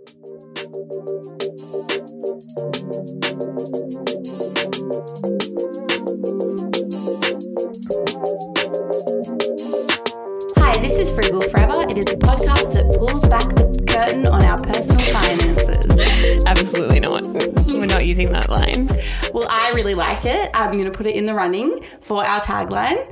Hi, this is Frugal Forever. It is a podcast that pulls back the curtain on our personal finances. Absolutely not. We're not using that line. Well, I really like it. I'm going to put it in the running for our tagline.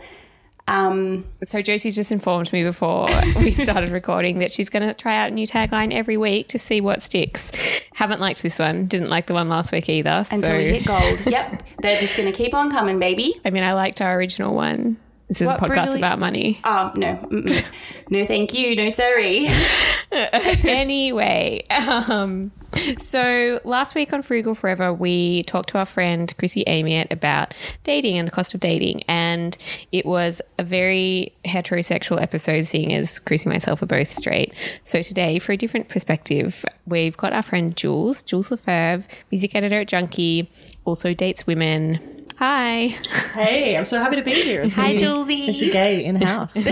Um, So Josie's just informed me before we started recording that she's going to try out a new tagline every week to see what sticks. Haven't liked this one. Didn't like the one last week either. until so we hit gold. yep, they're just going to keep on coming, baby. I mean, I liked our original one. This is What, a podcast brutally- about money. Oh no, Mm-mm. no, thank you, no sorry. anyway, um, so last week on Frugal Forever, we talked to our friend Chrissy Amiot about dating and the cost of dating, and it was a very heterosexual episode, seeing as Chrissy and myself are both straight. So today, for a different perspective, we've got our friend Jules, Jules LeFevre, music editor at Junkee, also dates women. Hi. Hey, I'm so happy to be here. As Hi, the, Julesy. As the gay in house.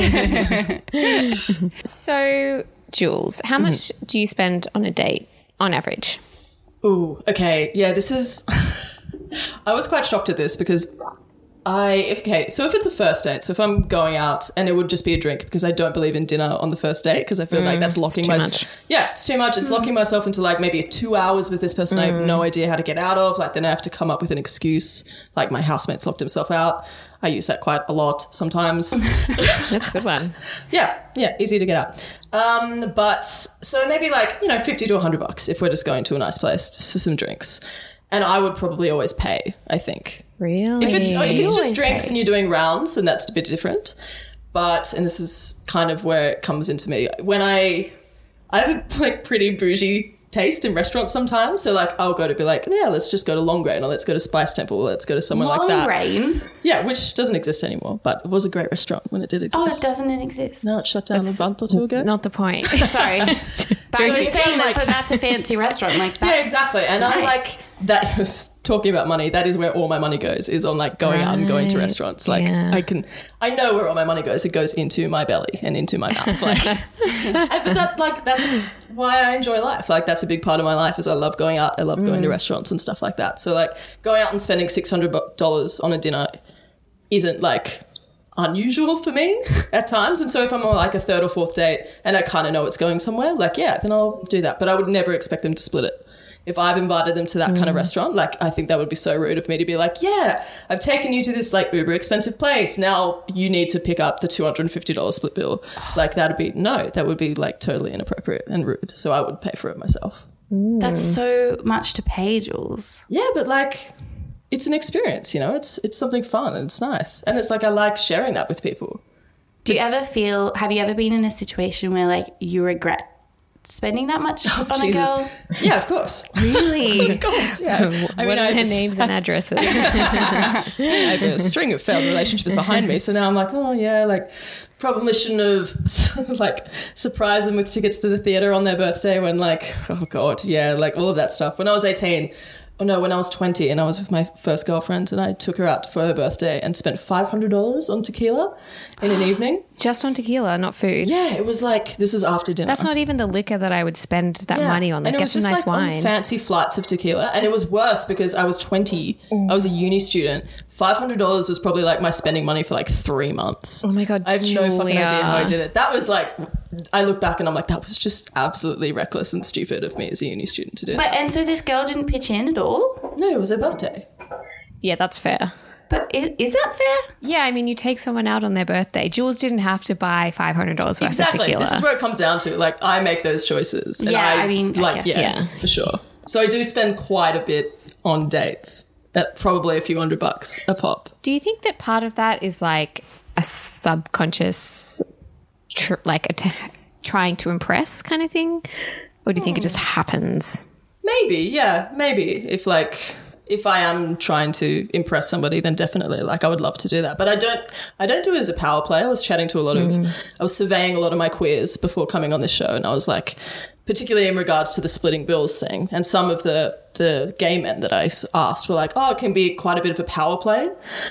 So, Jules, how much mm-hmm. do you spend on a date on average? Ooh, okay. Yeah, this is. I was quite shocked at this because I. Okay, so if it's a first date, so if I'm going out and it would just be a drink because I don't believe in dinner on the first date because I feel like mm, that's locking too my. much. Yeah, it's too much. It's locking mm. myself into like maybe two hours with this person I have no mm. idea how to get out of. Like then I have to come up with an excuse. Like my housemate's locked himself out. I use that quite a lot sometimes. That's a good one. Yeah, yeah, easy to get out. Um, but so maybe like you know fifty to hundred bucks if we're just going to a nice place just for some drinks, and I would probably always pay. I think Really? if it's oh, if it's just drinks pay. and you're doing rounds, then that's a bit different. But and this is kind of where it comes into me when I I have a like pretty bougie taste in restaurants sometimes. So like I'll go to be like, yeah, let's just go to Longrain or let's go to Spice Temple, or let's go to somewhere Long like that. Longrain. Yeah, which doesn't exist anymore, but it was a great restaurant when it did exist. Oh, it doesn't it exist? No, it shut down a month or two ago. Not the point. Sorry, but I was saying that like- so that's a fancy restaurant. Like that's yeah, exactly. And I nice. like that was talking about money. That is where all my money goes is on like going out and going to restaurants. Like yeah. I can, I know where all my money goes. It goes into my belly and into my mouth. Like, but that like that's why I enjoy life. Like that's a big part of my life is I love going out. I love going Mm. to restaurants and stuff like that. So like going out and spending six hundred dollars on a dinner isn't like unusual for me at times. And so if I'm on like a third or fourth date and I kind of know it's going somewhere, like, yeah, then I'll do that. But I would never expect them to split it. If I've invited them to that kind of mm. restaurant, like, I think that would be so rude of me to be like, yeah, I've taken you to this like uber expensive place. Now you need to pick up the $250 split bill. Like, that'd be, no, that would be like totally inappropriate and rude. So I would pay for it myself. that's so much to pay, Jules. Yeah, but like, it's an experience, you know, it's, it's something fun and it's nice. And it's like, I like sharing that with people. Do you ever feel? Have you ever been in a situation where like you regret spending that much oh, on a Jesus. girl? Yeah, of course. Really? Of course, yeah. I what I are have their a- names and addresses? I have a string of failed relationships behind me, so now I'm like, oh yeah, like probably shouldn't have like surprised them with tickets to the theater on their birthday when like, oh god, yeah, like all of that stuff. When I was 18, oh no, when I was 20 and I was with my first girlfriend and I took her out for her birthday and spent $500 on tequila in an evening. Just on tequila, not food. Yeah, it was like this was after dinner. That's not even the liquor that I would spend that Yeah. money on. Like, and it get was some just nice like on wine. fancy flights of tequila, and it was worse because I was twenty. Mm. I was a uni student. Five hundred dollars was probably like my spending money for like three months. Oh my God, I have no fucking idea how I did it. That was like, I look back and I'm like, that was just absolutely reckless and stupid of me as a uni student to do. But and so this girl didn't pitch in at all. no, it was her birthday. yeah, that's fair. But is, is that fair? Yeah, I mean, you take someone out on their birthday. Jules didn't have to buy five hundred dollars worth Exactly. of tequila. Exactly. This is where it comes down to. Like, I make those choices. and Yeah, I mean, I like, guess, yeah, yeah. for sure. So I do spend quite a bit on dates at probably a few hundred bucks a pop. Do you think that part of that is like a subconscious, tr- like a t- trying to impress kind of thing, or do you think it just happens? Maybe, yeah, maybe. If like if I am trying to impress somebody, then definitely like I would love to do that. But I don't I don't do it as a power play. I was chatting to a lot of mm. I was surveying a lot of my queers before coming on this show and I was like particularly in regards to the splitting bills thing and some of the the gay men that I asked were like, oh, it can be quite a bit of a power play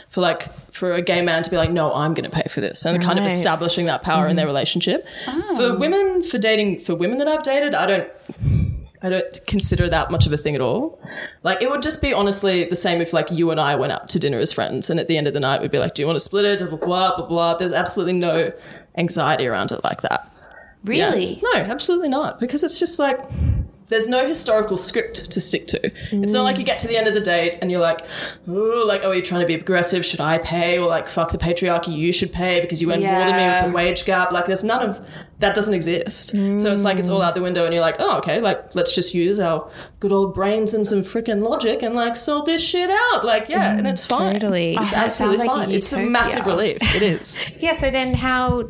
for like for a gay man to be like, no, I'm going to pay for this, and kind of establishing that power in their mm-hmm. relationship. Oh. For women, for dating, for women that I've dated, I don't, I don't consider that much of a thing at all. Like it would just be honestly the same if like you and I went out to dinner as friends and at the end of the night we'd be like, Do you want to split it? Blah blah blah blah blah. There's absolutely no anxiety around it like that. Yeah. Really? No, absolutely not. Because it's just like there's no historical script to stick to. It's not like you get to the end of the date and you're like, oh, like, oh, are you trying to be aggressive? Should I pay? Or like, fuck the patriarchy, you should pay because you earn more than me with a wage gap. Like, there's none of that doesn't exist. So it's like it's all out the window and you're like, oh, okay, like, let's just use our good old brains and some freaking logic and like sort this shit out. Like, yeah, and mm, it's fine. Totally. It's Oh, absolutely sounds like. It's a massive relief. It is. Yeah, so then how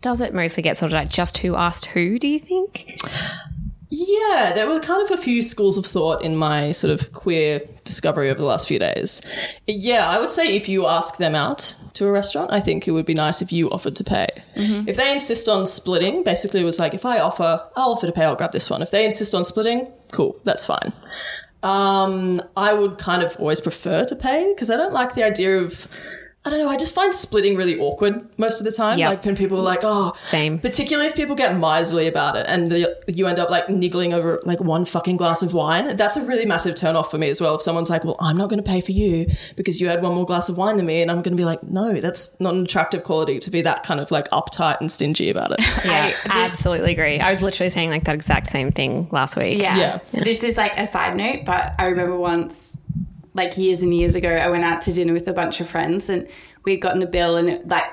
does it mostly get sorted out? Just who asked who, do you think? Yeah, there were kind of a few schools of thought in my sort of queer discovery over the last few days. Yeah, I would say if you ask them out to a restaurant, I think it would be nice if you offered to pay. If they insist on splitting, basically it was like, if I offer, I'll offer to pay, I'll grab this one. If they insist on splitting, cool, that's fine. Um, I would kind of always prefer to pay because I don't like the idea of. I don't know. I just find splitting really awkward most of the time. Yep. Like when people are like, "Oh, Same. Particularly if people get miserly about it and the, you end up like niggling over like one fucking glass of wine. That's a really massive turn off for me as well. If someone's like, "Well, I'm not going to pay for you because you had one more glass of wine than me," and I'm going to be like, "No, that's not an attractive quality to be that kind of like uptight and stingy about it." Yeah, I- the- absolutely agree. I was literally saying like that exact same thing last week. Yeah. Yeah. This is like a side note, but I remember once, like years and years ago, I went out to dinner with a bunch of friends and we'd gotten the bill and it, like,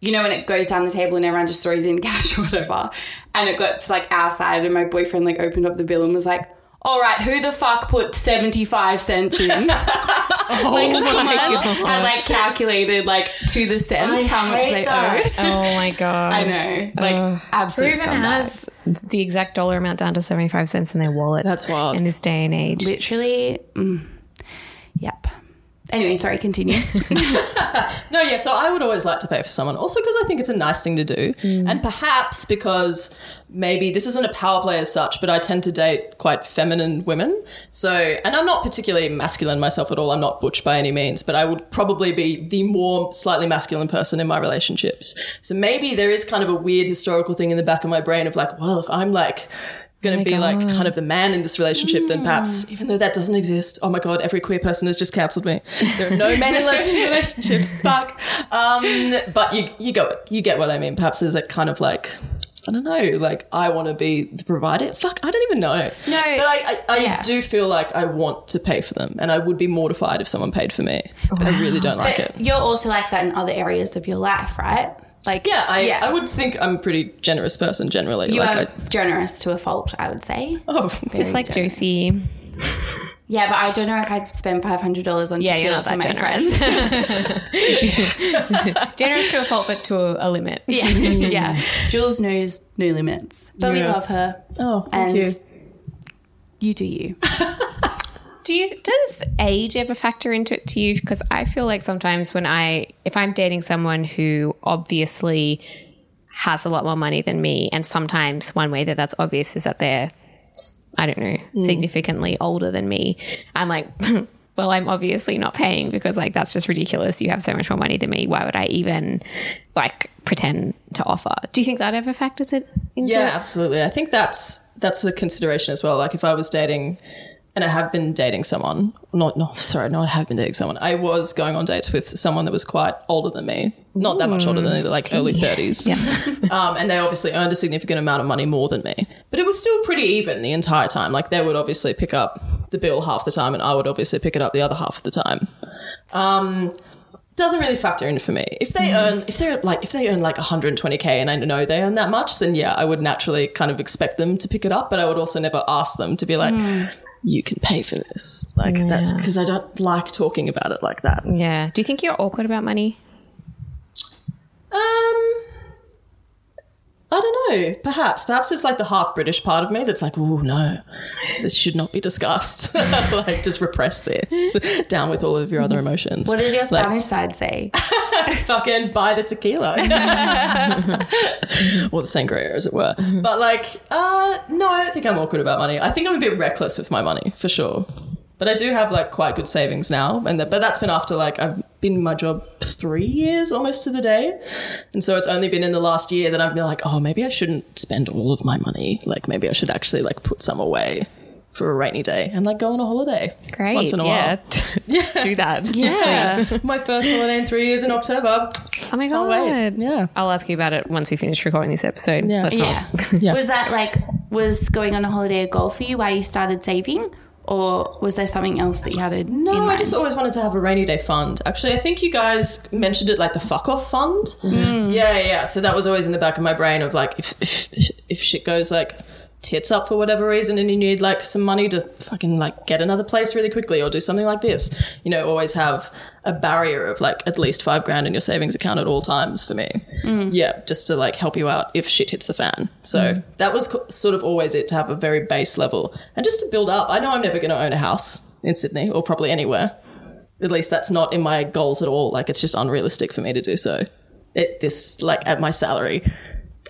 you know, when it goes down the table and everyone just throws in cash or whatever. And it got to like our side and my boyfriend like opened up the bill and was like, all right, who the fuck put 75 cents in? like someone had like calculated like to the cent how much they that. owed. Oh my god. I know. Like Who absolute even has the exact dollar amount down to 75 cents in their wallet? That's wild. In this day and age. Literally, mm, yep. Anyway, sorry, continue. No, yeah, so I would always like to pay for someone. Also because I think it's a nice thing to do. Mm. And perhaps because maybe this isn't a power play as such, but I tend to date quite feminine women. So, and I'm not particularly masculine myself at all. I'm not butch by any means, but I would probably be the more slightly masculine person in my relationships. So maybe there is kind of a weird historical thing in the back of my brain of like, well, if I'm like going to my be like kind of the man in this relationship, then perhaps, even though that doesn't exist, oh my God, every queer person has just cancelled me. There are no men in lesbian relationships. Fuck. Um, but you, you go, you get what I mean. Perhaps there's a kind of like, I don't know, like I want to be the provider. Fuck, I don't even know. No, but I, I, I yeah. do feel like I want to pay for them, and I would be mortified if someone paid for me. I really don't like it. You're also like that in other areas of your life, right? Like, Yeah, I, I would think I'm a pretty generous person generally. You like, are I, generous to a fault, I would say. oh, Just like generous. Josie. Yeah, but I don't know if I'd spend five hundred dollars on Yeah, you're tequila not for that my generous. friends. Generous to a fault, but to a, a limit. yeah, yeah. Jules knows no limits, but we love her, oh, thank and you. you do you. Do you does age ever factor into it to you? Because I feel like sometimes when I if I'm dating someone who obviously has a lot more money than me, and sometimes one way that that's obvious is that they're I don't know hmm. significantly older than me. I'm like. Well, I'm obviously not paying because like that's just ridiculous. You have so much more money than me. Why would I even like pretend to offer? Do you think that ever factors it into Yeah, it? absolutely. I think that's that's a consideration as well. Like if I was dating, and I have been dating someone, not no, sorry, no, I have been dating someone. I was going on dates with someone that was quite older than me, not that much older than me, like early thirties. um, and they obviously earned a significant amount of money more than me, but it was still pretty even the entire time. Like they would obviously pick up the bill half the time, and I would obviously pick it up the other half of the time. Um, doesn't really factor in for me. If they earn, if they're like, if they earn like 120k and I know they earn that much, then yeah, I would naturally kind of expect them to pick it up. But I would also never ask them to be like, you can pay for this. Like that's because I don't like talking about it like that. Yeah. Do you think you're awkward about money? Um, I don't know. Perhaps, perhaps it's like the half British part of me that's like, oh no, this should not be discussed. like, just repress this. Down with all of your other emotions. What does your Like, Spanish side say? fucking buy the tequila or the sangria as it were but like uh no i don't think i'm awkward about money i think i'm a bit reckless with my money for sure but i do have like quite good savings now and that, but that's been after like i've been in my job three years almost to the day and so it's only been in the last year that i've been like oh maybe i shouldn't spend all of my money like maybe i should actually like put some away for a rainy day and like go on a holiday. Great. Once in a yeah. while. Do that. Yeah. My first holiday in three years in October. Oh my Can't god. wait. Yeah. I'll ask you about it once we finish recording this episode. Yeah. Let's not- Yeah. Yeah. Was that like was going on a holiday a goal for you? Why you started saving, or was there something else that you had No, I just always wanted to have a rainy day fund. Actually, I think you guys mentioned it like the fuck off fund. Mm. Yeah, yeah, yeah. So that was always in the back of my brain of like if if, if shit goes like tits up for whatever reason and you need like some money to fucking like get another place really quickly or do something like this, you know, always have a barrier of like at least five grand in your savings account at all times for me. Mm. Yeah, just to like help you out if shit hits the fan. So mm. that was co- sort of always it to have a very base level and just to build up. I know I'm never going to own a house in Sydney or probably anywhere. At least that's not in my goals at all. Like it's just unrealistic for me to do so. At this, like at my salary,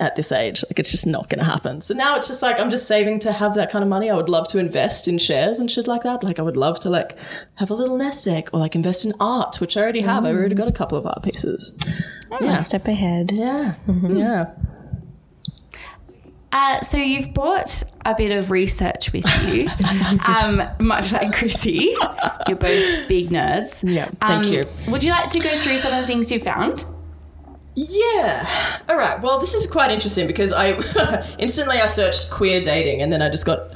at this age, like it's just not going to happen. So now it's just like I'm just saving to have that kind of money. I would love to invest in shares and shit like that. Like I would love to like have a little nest egg or like invest in art, which I already have. I've already got a couple of art pieces. One step ahead. Yeah, yeah. Uh, so you've brought a bit of research with you, um, much like Chrissy. You're both big nerds. Yeah, thank Um, you. Would you like to go through some of the things you found? Yeah. All right. Well, this is quite interesting because I instantly I searched queer dating and then I just got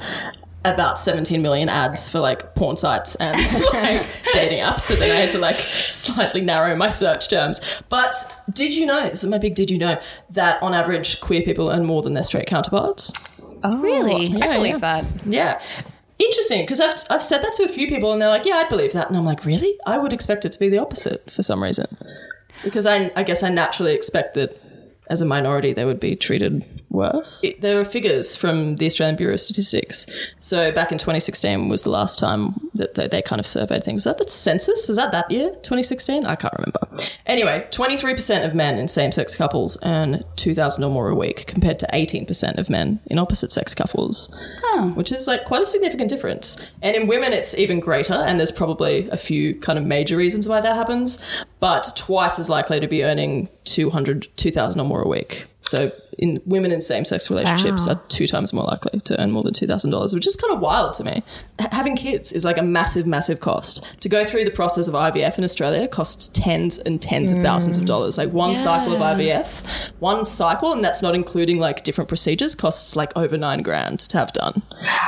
about 17 million ads for like porn sites and like dating apps. So then I had to like slightly narrow my search terms. But did you know, this is my big did you know, that on average queer people earn more than their straight counterparts? Oh, Really? I believe yeah. that. Yeah. Interesting, because I've, I've said that to a few people and they're like, yeah, I'd believe that. And I'm like, really? I would expect it to be the opposite for some reason. Because I, I guess I naturally expect that as a minority they would be treated worse. It- there are figures from the Australian Bureau of Statistics. So back in 2016 was the last time that they, they kind of surveyed things. Was that the census? Was that that year? 2016? I can't remember. Anyway, 23% of men in same-sex couples earn 2,000 or more a week compared to 18% of men in opposite-sex couples which is like quite a significant difference. And in women, it's even greater, and there's probably a few kind of major reasons why that happens, but twice as likely to be earning 200, 2,000 or more a week. So in women in same sex relationships Wow. are two times more likely to earn more than $2,000, which is kind of wild to me. H- having kids is like a massive, massive cost. To go through the process of IVF in Australia costs tens and tens of thousands of mm. dollars. Like one cycle of IVF, one cycle, and that's not including like different procedures, costs like over nine grand to have done.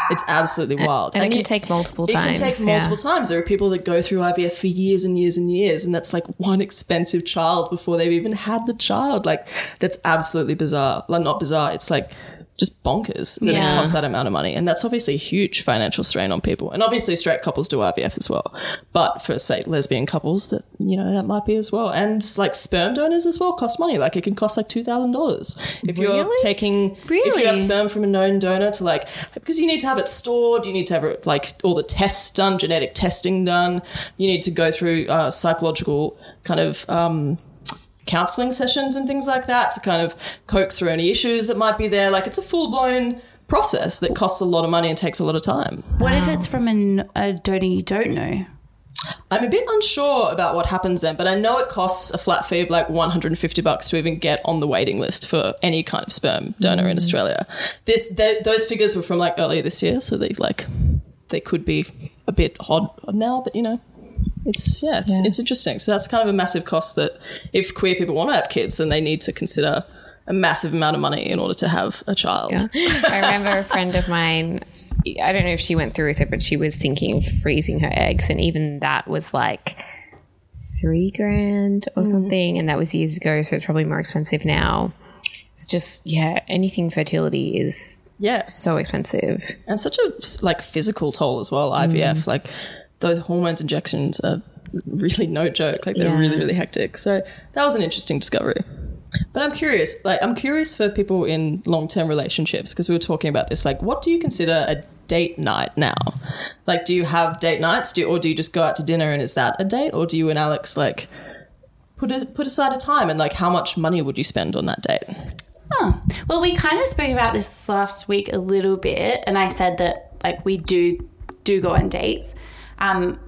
It's absolutely wild. And it can you- take multiple it times. can take yeah. multiple times. There are people that go through IVF for years and years and years, and that's like one expensive child before they've even had the child. Like that's absolutely bizarre. Like not bizarre. It's like just bonkers that Yeah. it costs that amount of money, and that's obviously a huge financial strain on people. And obviously, straight couples do IVF as well, but for say lesbian couples, that you know that might be as well. And like sperm donors as well cost money. Like it can cost like two thousand dollars if you're Really? taking if you have sperm from a known donor to like because you need to have it stored you need to have it, like all the tests done genetic testing done you need to go through uh, psychological kind of um, counseling sessions and things like that to kind of coax through any issues that might be there like it's a full-blown process that costs a lot of money and takes a lot of time What if mm. it's from an, a donor you don't know? I'm a bit unsure about what happens then, but I know it costs a flat fee of like 150 bucks to even get on the waiting list for any kind of sperm donor in mm. Australia. This th- those figures were from like earlier this year, so they like they could be a bit odd now, but you know. It's yeah, it's, it's interesting. So that's kind of a massive cost that if queer people want to have kids, then they need to consider a massive amount of money in order to have a child. I remember a friend of mine. I don't know if she went through with it, but she was thinking of freezing her eggs, and even that was like three grand or mm. something, and that was years ago, so it's probably more expensive now. It's just yeah, anything fertility is Yeah. so expensive. and such a like physical toll as well. IVF, mm. like those hormones injections are really no joke. Like they're Yeah. really really hectic. So that was an interesting discovery. But I'm curious, like I'm curious for people in long term relationships because we were talking about this. Like, what do you consider a date night now? Like, do you have date nights, do you, or do you just go out to dinner and is that a date, or do you and Alex like put a, put aside a time and like how much money would you spend on that date? Oh, well, we kind of spoke about this last week a little bit, and I said that like we do do go on dates, um,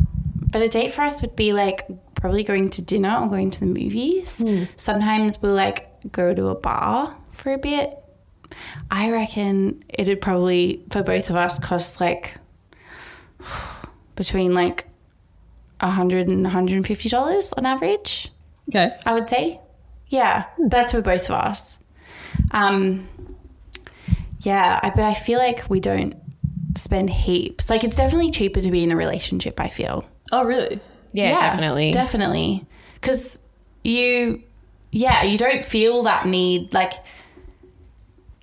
but a date for us would be like probably going to dinner or going to the movies. Sometimes we'll like go to a bar for a bit. I reckon it'd probably for both of us cost like between like a hundred and hundred and fifty dollars on average. Okay. I would say. Yeah, that's for both of us. Um, yeah, I, but I feel like we don't spend heaps. Like it's definitely cheaper to be in a relationship. I feel. Oh, really? Yeah, definitely. definitely. Because you, yeah, you don't feel that need like.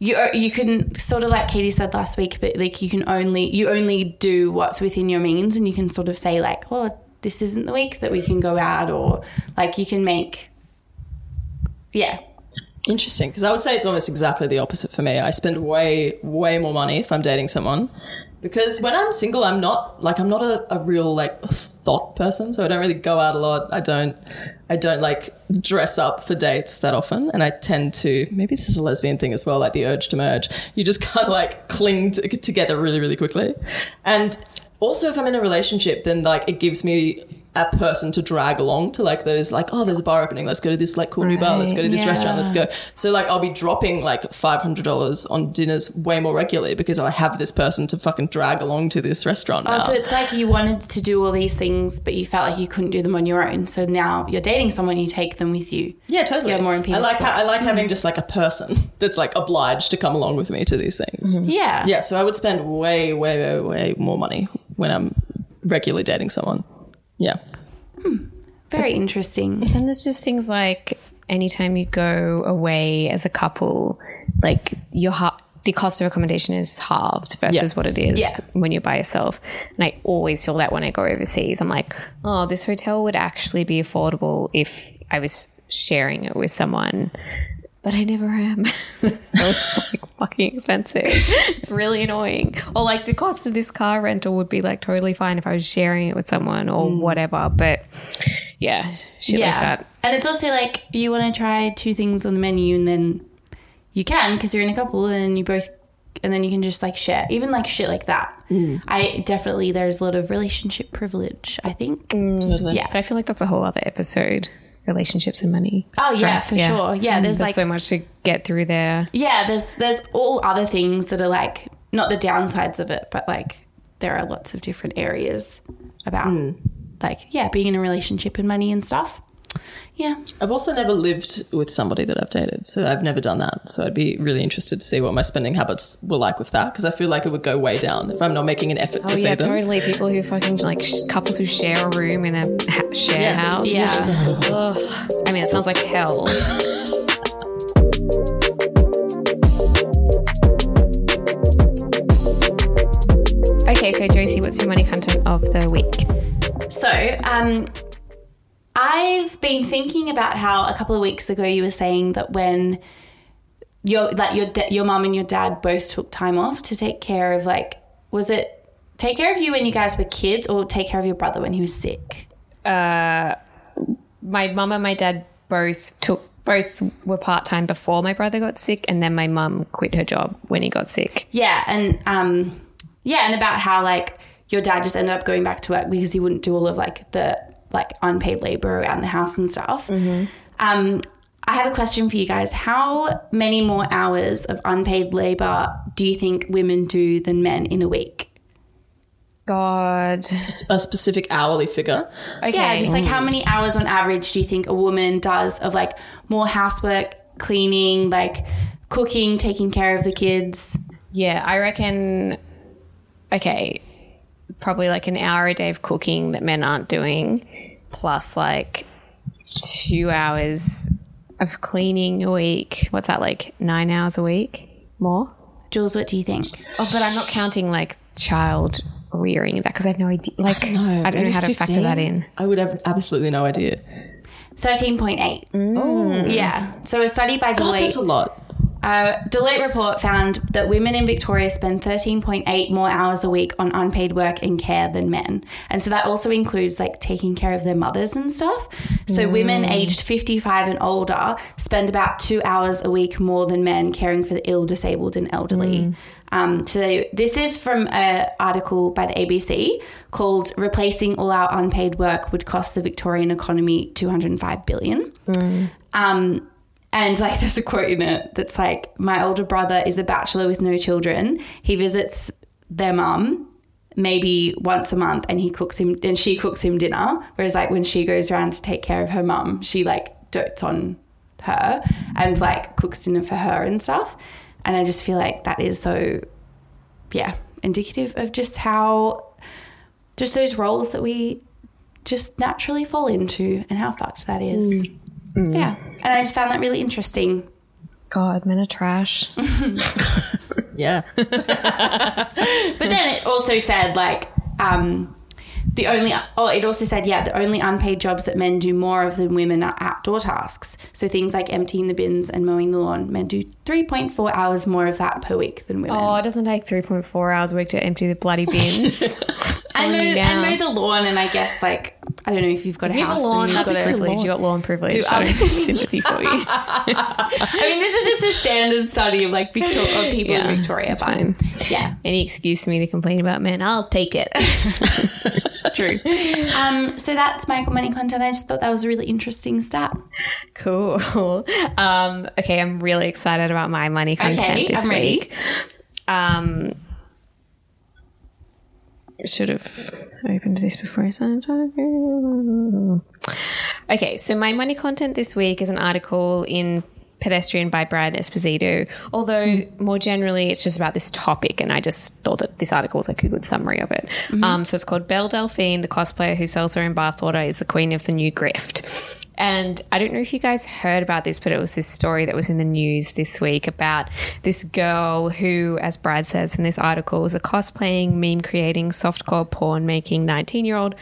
You, uh, you can sort of like Katie said last week, but like you can only you only do what's within your means, and you can sort of say like, oh, this isn't the week that we can go out, or like you can make, yeah, Interesting, because I would say it's almost exactly the opposite for me. I spend way, way more money if I'm dating someone. Because when I'm single, I'm not like I'm not a, a real like thought person, so I don't really go out a lot. I don't, I don't like dress up for dates that often, and I tend to maybe this is a lesbian thing as well, like the urge to merge. You just kind of like cling to, together really, really quickly, and also if I'm in a relationship, then like it gives me a person to drag along to like those like oh there's a bar opening let's go to this like cool new bar let's go to this Yeah. restaurant let's go so like I'll be dropping like $500 on dinners way more regularly because I have this person to fucking drag along to this restaurant oh, now. Oh, so it's like you wanted to do all these things, but you felt like you couldn't do them on your own. So now you're dating someone, you take them with you. yeah totally Yeah, more I like ha- I like having mm. just like a person that's like obliged to come along with me to these things mm-hmm. Yeah. yeah so I would spend way way way way more money when I'm regularly dating someone yeah hmm. Very interesting. Then there's just things like anytime you go away as a couple, like your ha- the cost of accommodation is halved versus Yeah. what it is Yeah. when you're by yourself. And I always feel that when I go overseas, I'm like, oh, this hotel would actually be affordable if I was sharing it with someone. But I never am. so it's like fucking expensive. It's really annoying. Or like the cost of this car rental would be like totally fine if I was sharing it with someone or mm. whatever. But yeah, shit like that. And it's also like you want to try two things on the menu and then you can because you're in a couple and you both and then you can just like share even like shit like that. Mm. I definitely there's a lot of relationship privilege, I think. Mm. Yeah. But I feel like that's a whole other episode. Relationships and money. Oh yeah, Friends, for sure. Yeah, mm, there's, There's like so much to get through there. yeah, there's there's all other things that are like not the downsides of it, but like there are lots of different areas about mm. like yeah, being in a relationship and money and stuff. Yeah. I've also never lived with somebody that I've dated, so I've never done that. So I'd be really interested to see what my spending habits were like with that, because I feel like it would go way down if I'm not making an effort to Oh see yeah, them. totally. People who fucking like sh- couples who share a room in a ha- share Yeah. house. Yeah. Ugh. I mean, it sounds like hell. Okay, so Josie, what's your money content of the week? So, um, I've been thinking about how a couple of weeks ago you were saying that when your that your da- your mum and your dad both took time off to take care of like was it take care of you when you guys were kids or take care of your brother when he was sick? my mum and my dad both took both were part time before my brother got sick, and then my mum quit her job when he got sick. Yeah, and um, yeah, and about how like your dad just ended up going back to work because he wouldn't do all of like the like unpaid labor around the house and stuff. Um, I have a question for you guys. How many more hours of unpaid labor do you think women do than men in a week? God. a specific hourly figure. Okay. Yeah, just like how many hours on average do you think a woman does of like more housework, cleaning, like cooking, taking care of the kids? Yeah, I reckon. Okay, probably like an hour a day of cooking that men aren't doing, plus like two hours of cleaning a week. What's that like? Nine hours a week more? Jules, what do you think? Oh, but I'm not counting like child rearing that because I have no idea. Like I don't know, maybe how to factor that in. I would have absolutely no idea. 13.8. Oh. Mm. Yeah. So a study by God, Deloitte. that's a lot. Uh, Deloitte report found that women in Victoria spend 13.8 more hours a week on unpaid work and care than men. And so that also includes like taking care of their mothers and stuff. So women aged 55 and older spend about two hours a week more than men caring for the ill, disabled, and elderly. Um, so this is from an article by the ABC called "Replacing All Our Unpaid Work Would Cost the Victorian Economy 205 billion." Um, and like there's a quote in it that's like, My older brother is a bachelor with no children. He visits their mum maybe once a month and he cooks him and she cooks him dinner. Whereas like when she goes around to take care of her mum she like dotes on her and like cooks dinner for her and stuff. And i just feel like that is so yeah indicative of just how just those roles that we just naturally fall into and how fucked that is mm. Yeah and i just found that really interesting God, men are trash. Yeah. But then it also said like um, the only oh it also said yeah the only unpaid jobs that men do more of than women are outdoor tasks. So things like emptying the bins and mowing the lawn. Men do three point four hours more of that per week than women. Oh, it doesn't take 3.4 hours a week to empty the bloody bins. and, mow, mow the lawn and I guess like I don't know if you've got a You house lawn, and you've got a a privilege. You got lawn privilege. Do so other- sympathy for you. I mean this is just a standard study of like Victoria people Yeah, in Victoria but fine. yeah Any excuse for me to complain about men, I'll take it. true. um, so that's my money content. I just thought that was a really interesting stat. Cool. Um, okay, I'm really excited about my money content Okay, this I'm ready. week. Um, should have opened this before I started talking. Okay, so my money content this week is an article in Pedestrian by Brad Esposito. Although more generally, it's just about this topic, and I just thought that this article was like a good summary of it. Um, so it's called Belle Delphine, the cosplayer who sells her own bathwater, is the queen of the new grift. And I don't know if you guys heard about this, but it was this story that was in the news this week about this girl who, as Brad says in this article, was a cosplaying, meme creating, softcore porn making 19 year old.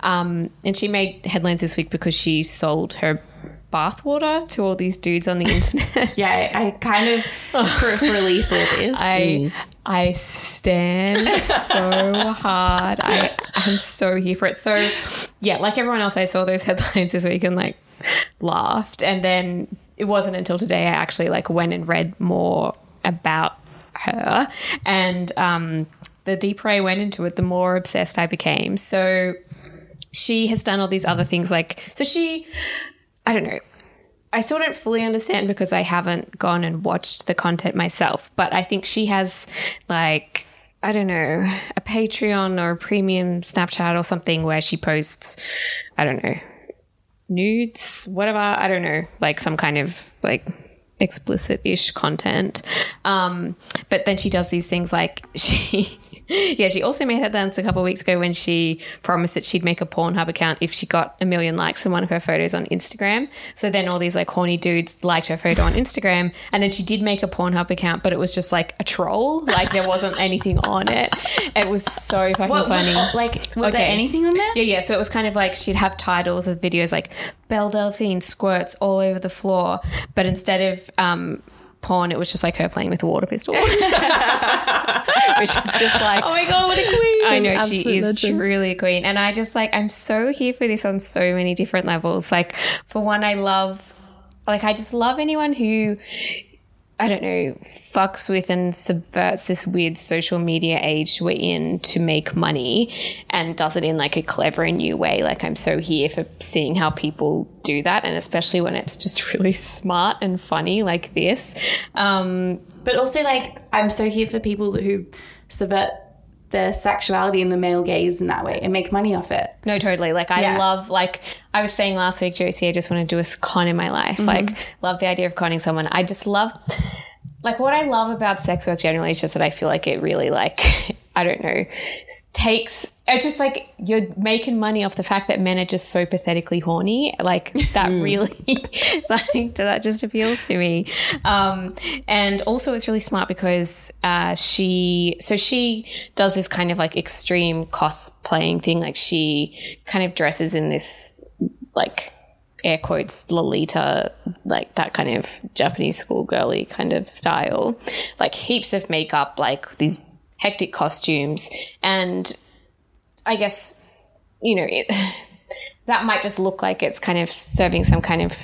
Um, and she made headlines this week because she sold her bathwater to all these dudes on the internet. Yeah, I, I kind of peripherally saw this. I I stand so hard. I I'm so here for it. So yeah, like everyone else, I saw those headlines this week and like laughed. And then it wasn't until today I actually like went and read more about her. And um, the deeper I went into it, the more obsessed I became. So she has done all these other things like so she I don't know. I still don't fully understand because I haven't gone and watched the content myself, but I think she has like I don't know, a Patreon or a premium Snapchat or something where she posts I don't know, nudes, whatever, I don't know, like some kind of like explicit-ish content. Um, but then she does these things like she yeah, she also made headlines a couple of weeks ago when she promised that she'd make a Pornhub account if she got a million likes on one of her photos on Instagram. So then all these like horny dudes liked her photo on Instagram, and then she did make a Pornhub account, but it was just like a troll. Like there wasn't anything on it. It was so fucking what was funny. like? Was there anything on there? Yeah, yeah. So it was kind of like she'd have titles of videos like Belle Delphine squirts all over the floor, but instead of um, porn, it was just like her playing with a water pistol, which is just like. Oh my god, what a queen! I know Absolute she is legend. truly a queen. And I just like, I'm so here for this on so many different levels. Like, for one, I love, like, I just love anyone who, I don't know, fucks with and subverts this weird social media age we're in to make money and does it in like a clever and new way. Like, I'm so here for seeing how people do that. And especially when it's just really smart and funny like this. Um, But also, like, I'm so here for people who subvert their sexuality and the male gaze in that way and make money off it. No, totally. Like I Yeah. love like I was saying last week, Josie, I just want to do a con in my life. Mm-hmm. Like love the idea of conning someone. I just love like what I love about sex work generally is just that I feel like it really like I don't know takes it's just like you're making money off the fact that men are just so pathetically horny. Like that really like that just appeals to me. Um, and also it's really smart because uh, she so she does this kind of like extreme cosplaying thing. Like she kind of dresses in this like air quotes Lolita, like that kind of Japanese schoolgirly kind of style, like heaps of makeup, like these hectic costumes, and I guess you know it, that might just look like it's kind of serving some kind of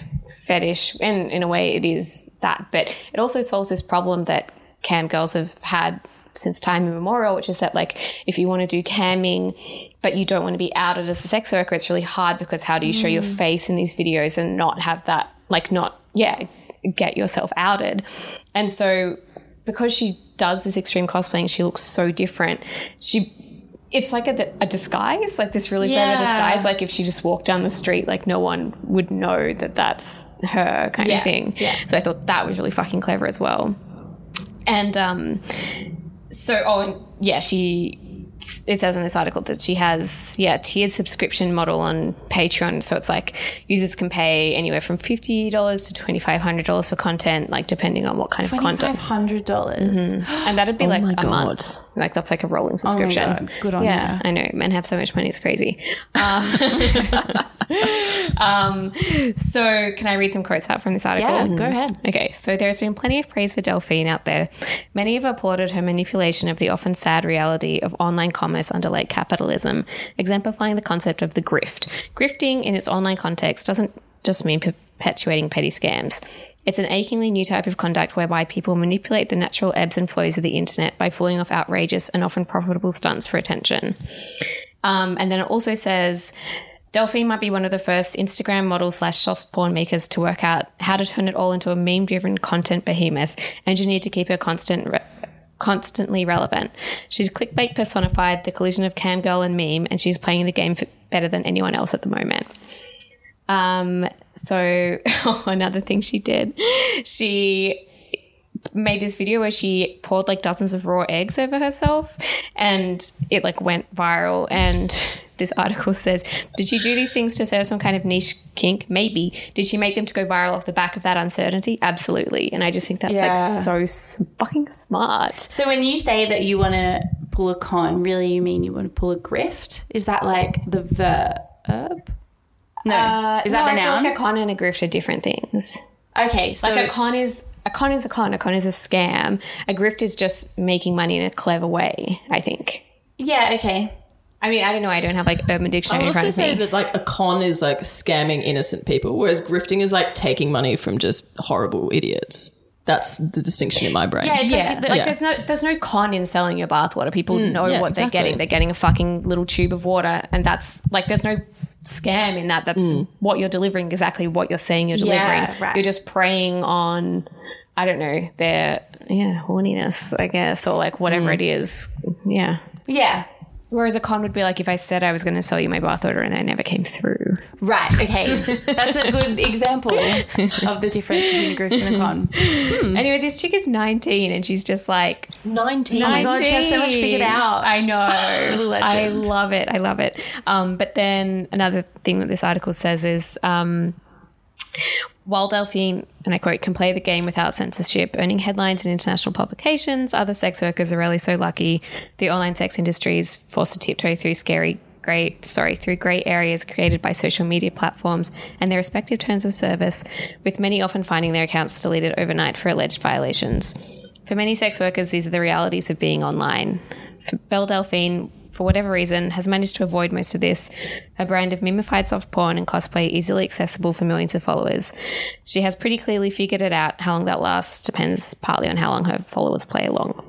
fetish, and in a way it is that, but it also solves this problem that cam girls have had since time immemorial, which is that like if you want to do camming, but you don't want to be outed as a sex worker, it's really hard because how do you show your mm. face in these videos and not have that like not yeah get yourself outed, and so because she does this extreme cosplaying, she looks so different. She it's like a, a disguise, like this really Yeah. clever disguise. Like if she just walked down the street, like no one would know that that's her kind Yeah, of thing. yeah. So I thought that was really fucking clever as well. And um, so oh, yeah, she. It says in this article that she has yeah tiered subscription model on Patreon, so it's like users can pay anywhere from fifty dollars to twenty five hundred dollars for content, like depending on what kind of content. five hundred dollars. And that'd be like a God. month. Like that's like a rolling subscription. God. Good on yeah, you. I know. Men have so much money, it's crazy. Um, um, so can I read some quotes out from this article? Yeah, go ahead. Okay, so there's been plenty of praise for Delphine out there. Many have applauded her manipulation of the often sad reality of online commerce under late capitalism, exemplifying the concept of the grift. Grifting, in its online context, doesn't just mean perpetuating petty scams. It's an achingly new type of conduct whereby people manipulate the natural ebbs and flows of the internet by pulling off outrageous and often profitable stunts for attention. Um, and then it also says Delphine might be one of the first Instagram models slash soft porn makers to work out how to turn it all into a meme driven content behemoth, engineered to keep her constant. Re- Constantly relevant. She's clickbait personified, the collision of cam girl and meme, and she's playing the game better than anyone else at the moment. Um, so another thing she did, she made this video where she poured like dozens of raw eggs over herself and it like went viral and this article says did she do these things to serve some kind of niche kink maybe did she make them to go viral off the back of that uncertainty absolutely and i just think that's Yeah. like so s- fucking smart So when you say that you want to pull a con, really you mean you want to pull a grift? Is that like the verb? No. is that Uh, No, the I feel noun? like a con and a grift are different things okay, so like a con is a con is a con a con is a scam a grift is just making money in a clever way i think yeah, okay. I mean, I don't know. I don't have like Urban Dictionary. I would also say that like a con is like scamming innocent people, whereas grifting is like taking money from just horrible idiots. That's the distinction in my brain. Yeah, it's yeah, like, like Yeah. there's no there's no con in selling your bathwater. People mm, know yeah, what they're exactly. getting. They're getting a fucking little tube of water, and that's like there's no scam in that. That's mm. what you're delivering. Exactly what you're saying you're delivering. Yeah, right. You're just preying on, I don't know, their yeah horniness, I guess, or like whatever it is. Yeah. yeah. Whereas a con would be like if I said I was going to sell you my bathwater and I never came through. Right, okay. That's a good example of the difference between a grift and a con. Anyway, this chick is 19 and she's just like 19. Oh my God, she has so much figured out. I know. I love it. I love it. Um, but then another thing that this article says is um, while Delphine, and I quote, can play the game without censorship, earning headlines in international publications, other sex workers are rarely so lucky. The online sex industry is forced to tiptoe through scary grey sorry through grey areas created by social media platforms and their respective terms of service with many often finding their accounts deleted overnight for alleged violations for many sex workers these are the realities of being online for Belle Delphine for whatever reason has managed to avoid most of this her brand of mimified soft porn and cosplay easily accessible for millions of followers she has pretty clearly figured it out how long that lasts depends partly on how long her followers play along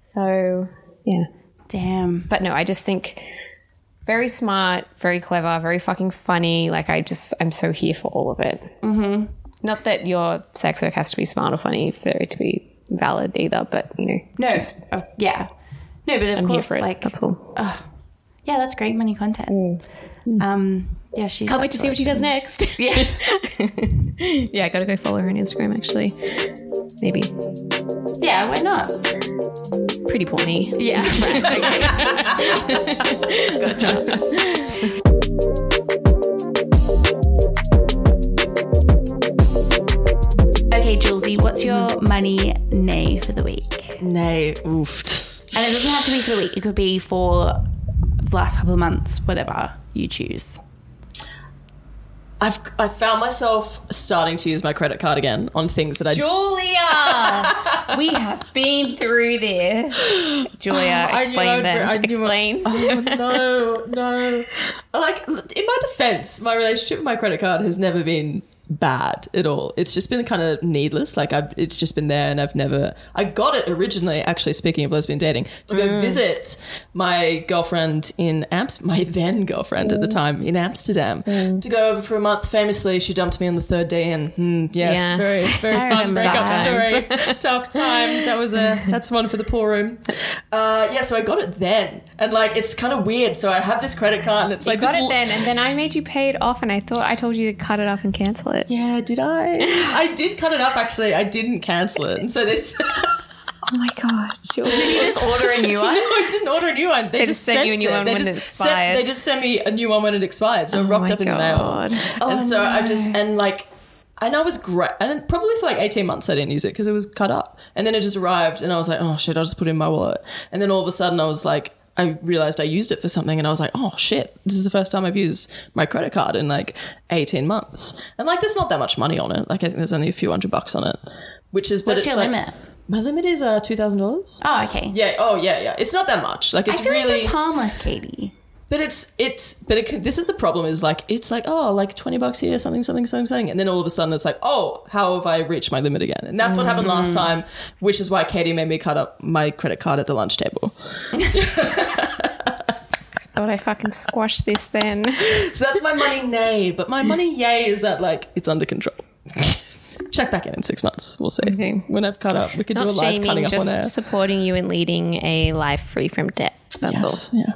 so yeah Damn. but no, I just think very smart, very clever, very fucking funny. Like I just, I'm so here for all of it. Mm-hmm. Not that your sex work has to be smart or funny for it to be valid either, but you know, No. just oh, yeah. No, but of I'm here course, for it. like, That's all. yeah, that's great money content. Um, yeah, she's. Can't wait to see what she does next. Yeah. yeah, I gotta go follow her on Instagram actually. Maybe yeah, why not? pretty porny. Yeah. Right, okay. gotcha. Okay, Julesy, what's your money nay for the week? Nay, oofed. And it doesn't have to be for the week. It could be for the last couple of months, whatever you choose. I've I found myself starting to use my credit card again on things that I Julia, we have been through this. Julia, I explain I'd- them. I knew Explain. Oh, no, no. Like in my defense, my relationship with my credit card has never been bad at all. It's just been kind of needless. Like I've, it's just been there, and I've never. I got it originally. Actually, speaking of lesbian dating, to go visit my girlfriend in Amst, my then girlfriend at the time in Amsterdam, to go over for a month. Famously, she dumped me on the third day, and hmm, yes, Yes. very very I fun breakup story. Tough times. That was a that's one for the poor room. Uh, yeah, so I got it then, and like it's kind of weird. So I have this credit card, and it's I like got it l- then, and then I made you pay it off, and I thought I told you to cut it off and cancel it. Yeah, did I? I did cut it up actually. I didn't cancel it. And so this Oh my god! Did you just order a new No, one? I didn't order a new one. They, just sent you a new one They when just it sent- expired. they just sent me a new one when it expired. So it oh rocked up in the God. mail. and oh so I just and like and I was great. And probably for like 18 months I didn't use it because it was cut up. And then it just arrived and I was like, oh shit, I'll just put it in my wallet. And then all of a sudden I was like, I realized I used it for something and I was like, oh shit, this is the first time I've used my credit card in like 18 months. And like, there's not that much money on it. Like, I think there's only a few hundred bucks on it, which is, but What's it's your like- limit? My limit is uh, $2,000. Oh, okay. Yeah. Oh, yeah, yeah. It's not that much. Like, it's I feel really. like harmless, Katie. But it's it's but it, can- this is the problem is like it's like oh like twenty bucks here something something something something. And then all of a sudden it's like oh how have I reached my limit again? And that's what happened last mm. time which is why Katie made me cut up my credit card at the lunch table. Thought I fucking squashed this then. so that's my money nay but my money yay is that like it's under control. Check back in in six months. We'll see. Okay. when I've cut up we could Not do a live shaming, cutting up on air. just supporting you and leading a life free from debt. That's yes, yeah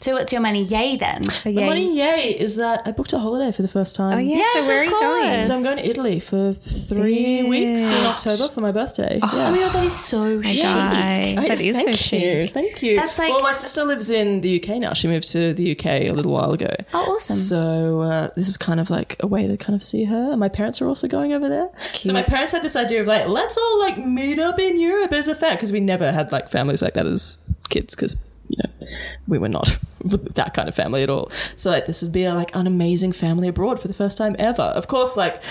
So what's your money? Yay then. my money yay is that I booked a holiday for the first time oh yeah. Yes, so where are of you going? course. so I'm going to Italy for three weeks in October for my birthday Oh yeah my god, that is so chic. Die. I- That is so thank chic. you. Thank you. That's like- well, my sister lives in the UK now. She moved to the UK a little while ago. Oh, awesome. So uh, this is kind of like a way to kind of see her. And my parents are also going over there. So my parents had this idea of like, let's all like meet up in Europe as a family because we never had like families like that as kids because you know we were not that kind of family at all. So like this would be like an amazing family abroad for the first time ever. Of course, like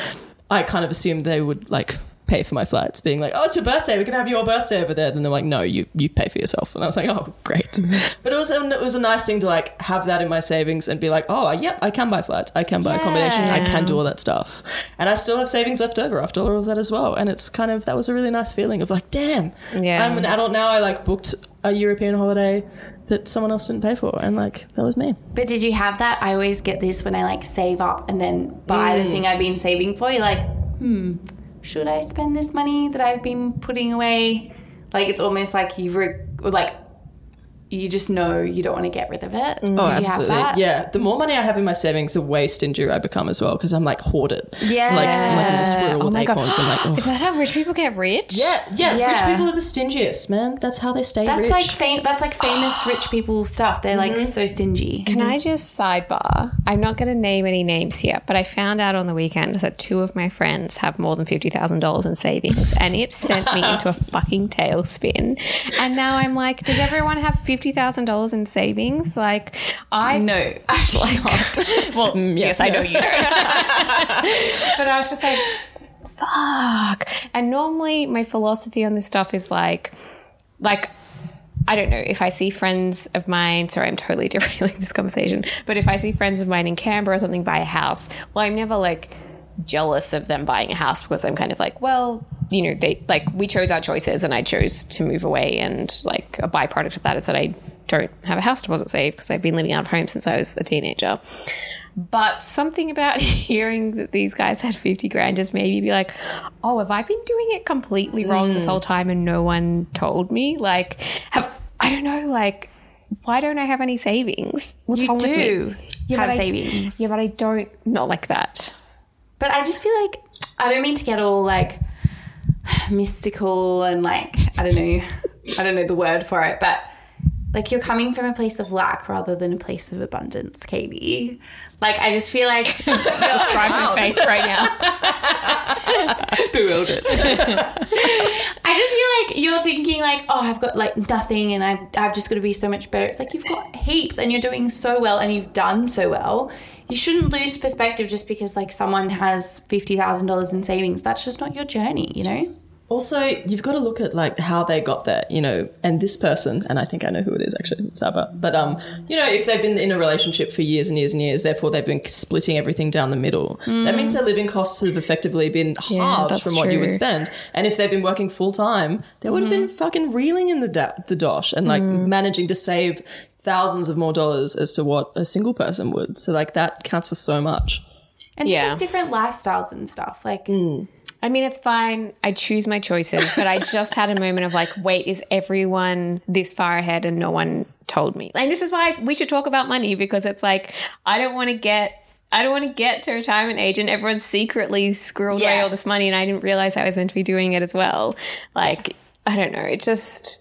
I kind of assumed they would like pay for my flights, being like, "Oh, it's your birthday. We can have your birthday over there." Then they're like, "No, you you pay for yourself." And I was like, "Oh, great." Mm-hmm. but it was it was a nice thing to like have that in my savings and be like, "Oh, yep, I can buy flights. I can buy accommodation. I can do all that stuff." And I still have savings left over after all of that as well. And it's kind of that was a really nice feeling of like, "Damn, Yeah. I'm an adult now. I like booked a European holiday." That someone else didn't pay for, and like that was me. But did you have that? I always get this when I like save up and then buy Mm. the thing I've been saving for. You're like, hmm, should I spend this money that I've been putting away? Like it's almost like you've re- like you just know you don't want to get rid of it. Did you have that? Oh, Yeah, the more money I have in my savings, the way stingier I become as well because I'm like hoarded. Yeah. like I'm like a little squirrel Oh with my god! acorns. I'm like, oh. Is that how rich people get rich? yeah, yeah, Yeah. Rich people are the stingiest, man. That's how they stay That's rich. like fam- that's like famous rich people stuff. They're like Mm-hmm. so stingy. Can I just sidebar? I'm not going to name any names here, but I found out on the weekend that two of my friends have more than fifty thousand dollars in savings, and it sent me into a fucking tailspin. And now I'm like, does everyone have fifty thousand dollars in savings? Like, I no, I do not. Well, mm, yes, I know you but I was just like, fuck. And normally my philosophy on this stuff is like, like, I don't know, if I see friends of mine, sorry, I'm totally derailing this conversation, but if I see friends of mine in Canberra or something buy a house, well, I'm never like jealous of them buying a house because I'm kind of like, well, you know, they like we chose our choices and I chose to move away. And like a byproduct of that is that I don't have a house deposit saved because I've been living out of home since I was a teenager. But something about hearing that these guys had 50 grand just made me be like, oh, have I been doing it completely wrong this hmm. whole time and no one told me? Like, have, I don't know, like, why don't I have any savings? What's You wrong with do me? Yeah, have but I- savings. Yeah, but I don't, not like that. But I just feel like I don't mean to get all like mystical and like I don't know, I don't know the word for it, but like you're coming from a place of lack rather than a place of abundance, Katie. Like I just feel like Describe my face right now. bewildered. I just feel like you're thinking like, oh, I've got like nothing and I've, I've just got to be so much better. It's like you've got heaps and you're doing so well and you've done so well. You shouldn't lose perspective just because like someone has $50,000 in savings. That's just not your journey, you know? Also, you've got to look at like how they got there, you know, and this person, and I think I know who it is actually, Saba. But um, you know, if they've been in a relationship for years and years and years, therefore they've been splitting everything down the middle. That means their living costs have effectively been halved that's from what you would spend. And if they've been working full time, they would have been mm-hmm. fucking reeling in the da- the dosh and like mm. managing to save thousands of more dollars as to what a single person would. So like that counts for so much. And just Yeah. like different lifestyles and stuff. Like, mm. I mean, it's fine. I choose my choices, but I just had a moment of like, wait, is everyone this far ahead and no one told me? And this is why we should talk about money because it's like, I don't want to get. I don't want to get to retirement age and everyone's secretly squirreled away all this money and I didn't realize I was meant to be doing it as well. Like, I don't know. It just,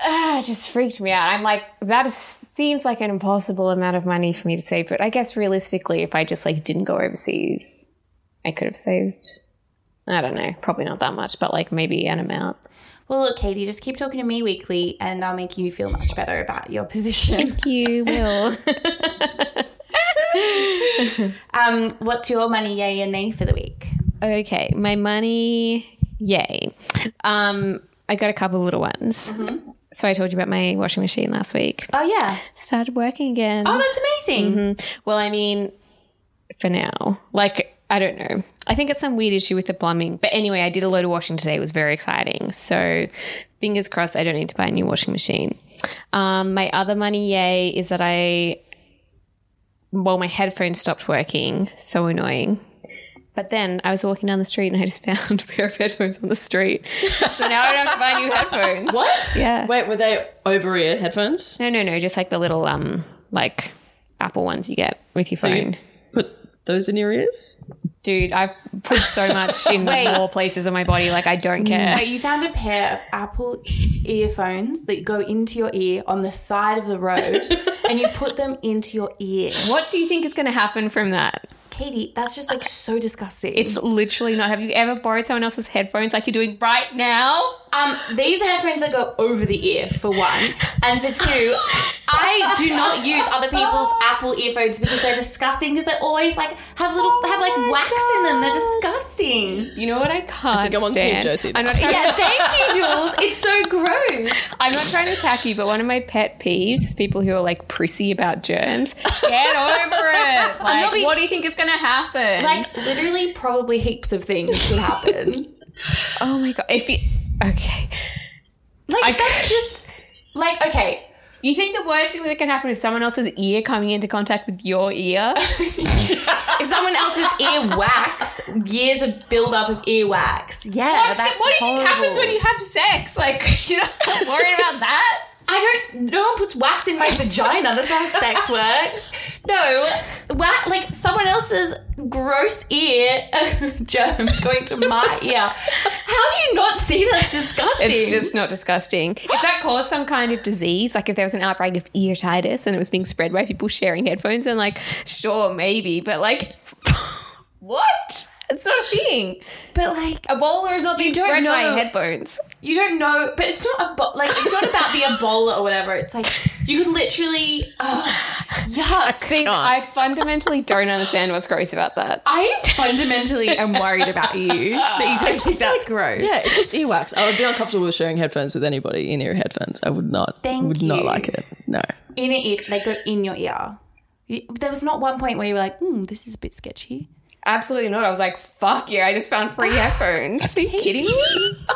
ah, it just freaked me out. I'm like, that is, seems like an impossible amount of money for me to save. But I guess realistically, if I just like didn't go overseas, I could have saved. I don't know, probably not that much, but like maybe an amount. well, look, Katie, just keep talking to me weekly and I'll make you feel much better about your position. Thank you will. um, what's your money, yay and nay for the week? okay, my money, yay. Um, I got a couple little ones. So I told you about my washing machine last week. Oh, yeah. Started working again. Oh, that's amazing. Well, I mean, for now, like I don't know. I think it's some weird issue with the plumbing. But anyway, I did a load of washing today. It was very exciting. So fingers crossed, I don't need to buy a new washing machine. Um, my other money, yay, is that I well, my headphones stopped working. So annoying. But then I was walking down the street and I just found a pair of headphones on the street. So now I don't have to buy new headphones. What? Yeah. Wait, were they over ear headphones? No, no, no. Just like the little um like Apple ones you get with your So phone. you those in your ears? Dude, I've put so much in Wait. more places on my body, like I don't care. Wait, you found a pair of Apple earphones that go into your ear on the side of the road and you put them into your ear. What do you think is going to happen from that? Katie, that's just like so disgusting. It's literally not. Have you ever borrowed someone else's headphones like you're doing right now? Um, these are headphones that go over the ear for one, and for two, I do not use other people's Apple earphones because they're disgusting. Because they always like have little have like my wax in them. They're disgusting. You know what I can't think I'm on Team stand? Josie I'm not, trying Yeah, to, thank you, Jules. It's so gross. I'm not trying to attack you, but one of my pet peeves is people who are like prissy about germs. Get over it. Like, being- what do you think is going to happen? Like literally, probably heaps of things could happen. oh my god. If you okay, Like I- that's just like okay. you think the worst thing that can happen is someone else's ear coming into contact with your ear? If someone else's ear wax, years of build-up of ear wax. Yeah, What, that's what do you think happens when you have sex? Like, you're not worried about that? I don't. No one puts wax in my vagina. That's not how sex works. No, wax like someone else's gross ear germs going to my ear. How do you not see that's disgusting? It's just not disgusting. If that caused some kind of disease, like if there was an outbreak of ear earitis and it was being spread by people sharing headphones, then like, sure, maybe, but like, what? It's not a thing. but like a Ebola is not being don't spread by know. headphones. you don't know. But it's not a bo- like it's not about the Ebola or whatever. It's like you could literally. Oh, yuck. See, I fundamentally don't understand what's gross about that. I fundamentally am worried about you that you don't think that's gross. Yeah, it's just earwax. I would be uncomfortable with sharing headphones with anybody in ear headphones. I would not. Thank would not like it. No. in ear, they go in your ear. There was not one point where you were like, hmm, this is a bit sketchy. Absolutely not. I was like, fuck yeah, I just found free headphones. Are you kidding me?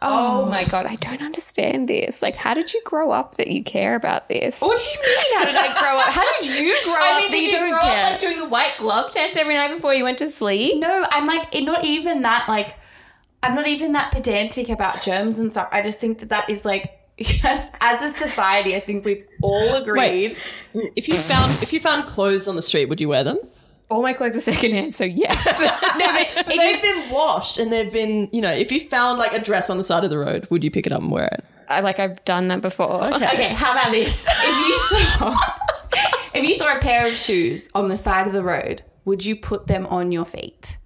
Oh, oh my god, I don't understand this. Like, how did you grow up that you care about this? What do you mean? How did I grow up? How did you grow I up mean, that did you, you don't grow care? up like doing the white glove test every night before you went to sleep? no, I'm like not even that. Like, I'm not even that pedantic about germs and stuff. I just think that that is like. Yes, as a society, I think we've all agreed. If you found if you found clothes on the street, would you wear them? All my clothes are secondhand, so yes. But they've been washed and they've been, you know, if you found like a dress on the side of the road, would you pick it up and wear it? I like I've done that before. Okay, how about this? If you saw, if you saw a pair of shoes on the side of the road, would you put them on your feet?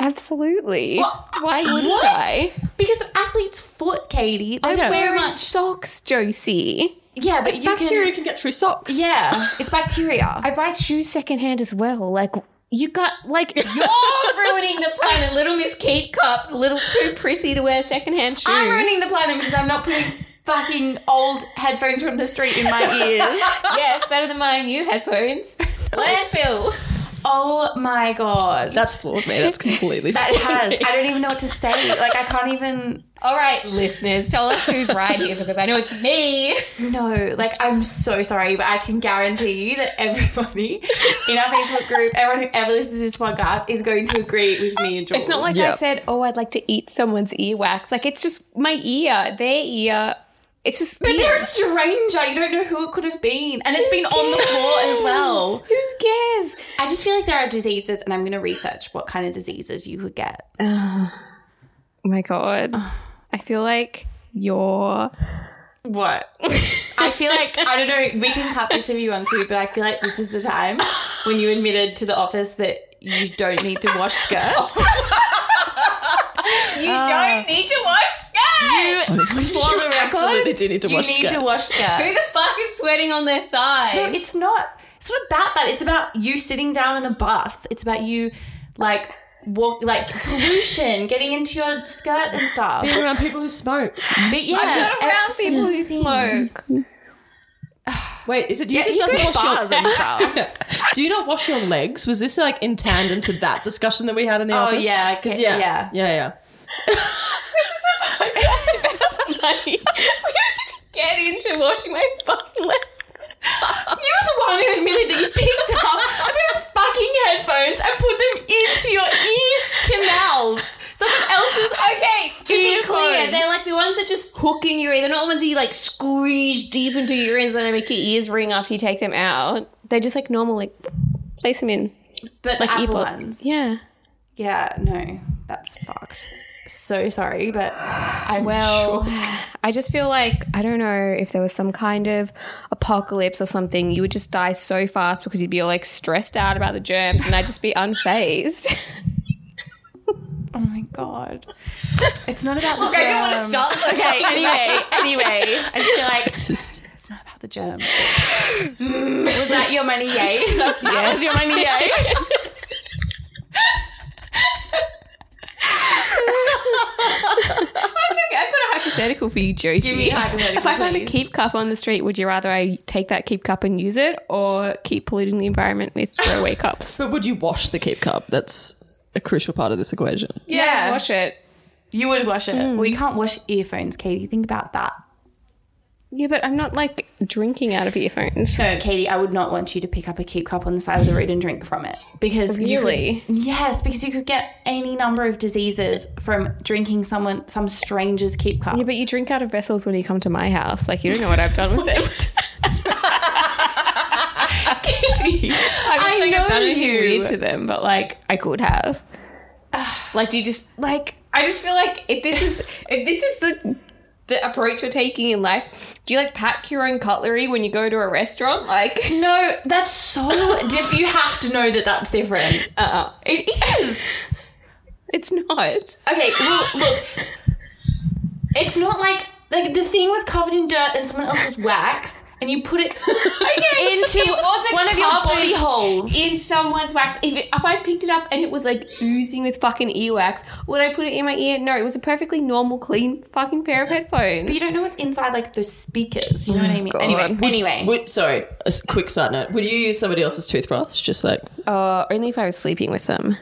Absolutely. What? Why wouldn't What? I? Because of athlete's foot, Katie. There's I'm so wearing much. socks, Josie. Yeah, but you Bacteria can. can get through socks. Yeah, it's bacteria. I buy shoes secondhand as well. Like, You got like you're ruining the planet, Little Miss Keep Cup, the little too prissy to wear secondhand shoes. I'm ruining the planet because I'm not putting fucking old headphones from the street in my ears. yeah, it's better than my new headphones. Landfill. oh my god. That's flawed, me. That's completely That flawed. has. I don't even know what to say. Like I can't even. All right, listeners, tell us who's right here because I know it's me. No, like I'm so sorry, but I can guarantee that everybody in our Facebook group, everyone who ever listens to this podcast, is going to agree with me and Jules. It's not like Yeah. I said, "Oh, I'd like to eat someone's earwax." Like it's just my ear, their ear. It's just. But they're a stranger. You don't know who it could have been, and it's been on the floor as well. Who cares? I just feel like there are diseases, and I'm going to research what kind of diseases you could get. Oh my god, I feel like you're. What? I feel like I don't know. We can cut this if you want to, but I feel like this is the time when you admitted to the office that you don't need to wash skirts. You uh, don't need to wash skirts. You, for You the record, absolutely do need to you wash need to skirts. Who the fuck is sweating on their thighs? No, it's not. It's not about that. It's about you sitting down in a bus. It's about you, like walk, like pollution, getting into your skirt and stuff. Being around people who smoke. But yeah, I'm not around people who smoke. Wait, is it you Yeah, that you doesn't wash your and stuff. Do you not wash your legs? Was this like in tandem to that discussion that we had in the Oh, office? yeah, because okay, yeah, yeah. yeah, yeah. money. we need to get into washing my fucking legs. You were the one who admitted that you picked up a pair of fucking headphones and put them into your ear canals. Someone else's. Okay, to be clear, Earphones. they're like the ones that just hook in your ear. They're not the ones that you like squeeze deep into your ears and they make your ears ring after you take them out. They're just like normal, like place them in But like Apple earpod. ones. Yeah. Yeah, no, that's fucked. So sorry, but I'm Well, sure. I just feel like I don't know if there was some kind of apocalypse or something, you would just die so fast because you'd be all like stressed out about the germs, and I'd just be unfazed. Oh my god. It's not about the I don't want to stop. Okay, anyway, anyway, I just feel like It's just it's not about the germs. Mm. Was that your money, yay? That was your money, yay? okay, I've got a hypothetical for you, Josie. Give me a hypothetical, If I found a keep cup on the street, would you rather I take that keep cup and use it, or keep polluting the environment with throwaway cups? But would you wash the keep cup? That's a crucial part of this equation. Yeah. wash it. You would wash it. Mm. Well, you can't wash earphones, Katie. Think about that. Yeah, but I'm not like drinking out of earphones. No, Katie, I would not want you to pick up a keep cup on the side of the road and drink from it because you could- Really? yes, because you could get any number of diseases from drinking someone some stranger's keep cup. Yeah, but you drink out of vessels when you come to my house. Like you don't know what I've done with it. I'm I saying know I've done anything you. weird to them, but like I could have. like do you just like I just feel like if this is if this is the the approach you're taking in life, do you like pack your own cutlery when you go to a restaurant? Like No, that's so different. You have to know that that's different. uh It is. it's not. Okay, well, look. It's not like like the thing was covered in dirt and someone else's wax, and you put it into It one of your body holes. in someone's wax. If, it, if I picked it up and it was like oozing with fucking earwax, would I put it in my ear? No, it was a perfectly normal, clean fucking pair of headphones. But you don't know what's inside like the speakers. You know what I mean? God. Anyway, Would anyway. Would, sorry, a s- quick side note. Would you use somebody else's toothbrush? Just like Uh, only if I was sleeping with them.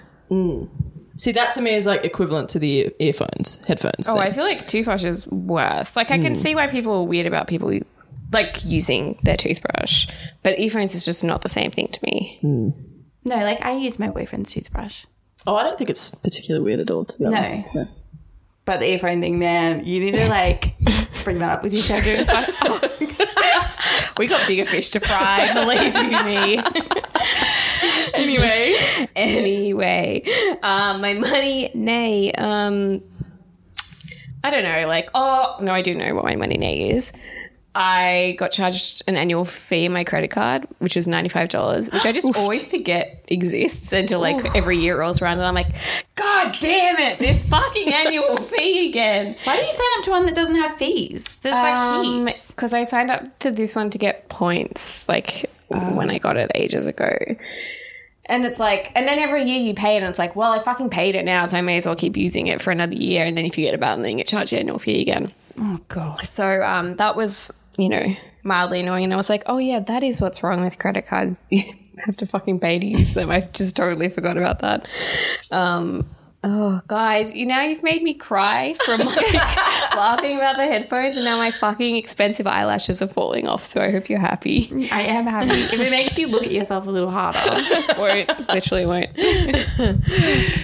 see that to me is like equivalent to the earphones, headphones. Oh, thing. I feel like toothbrush is worse. Like I can see why people are weird about people like using their toothbrush, but earphones is just not the same thing to me. no, like I use my boyfriend's toothbrush. oh, I don't think it's particularly weird at all. To be honest. No. But the earphone thing, man, you need to like bring that up with your therapist. We got bigger fish to fry, believe you me. anyway. anyway, um, my money, nay, um, I don't know. Like, oh no, I do know what my money nay is. I got charged an annual fee in my credit card, which was ninety five dollars, which I just always forget exists until like every year rolls around, and I'm like, God damn it, this fucking annual fee again. Why do you sign up to one that doesn't have fees? There's like heaps. Because Um, I signed up to this one to get points, like when I got it ages ago. And it's like, and then every year you pay it, and it's like, well, I fucking paid it now, so I may as well keep using it for another year. And then if you get about it, then you get charged your annual fee again. Oh god. So um, that was, you know, mildly annoying. And I was like, oh yeah, that is what's wrong with credit cards. You have to fucking pay to use them. I just totally forgot about that. Um, oh, guys, you now you've made me cry from like laughing about the headphones, and now my fucking expensive eyelashes are falling off. So I hope you're happy. I am happy. if it makes you look at yourself a little harder. won't literally won't.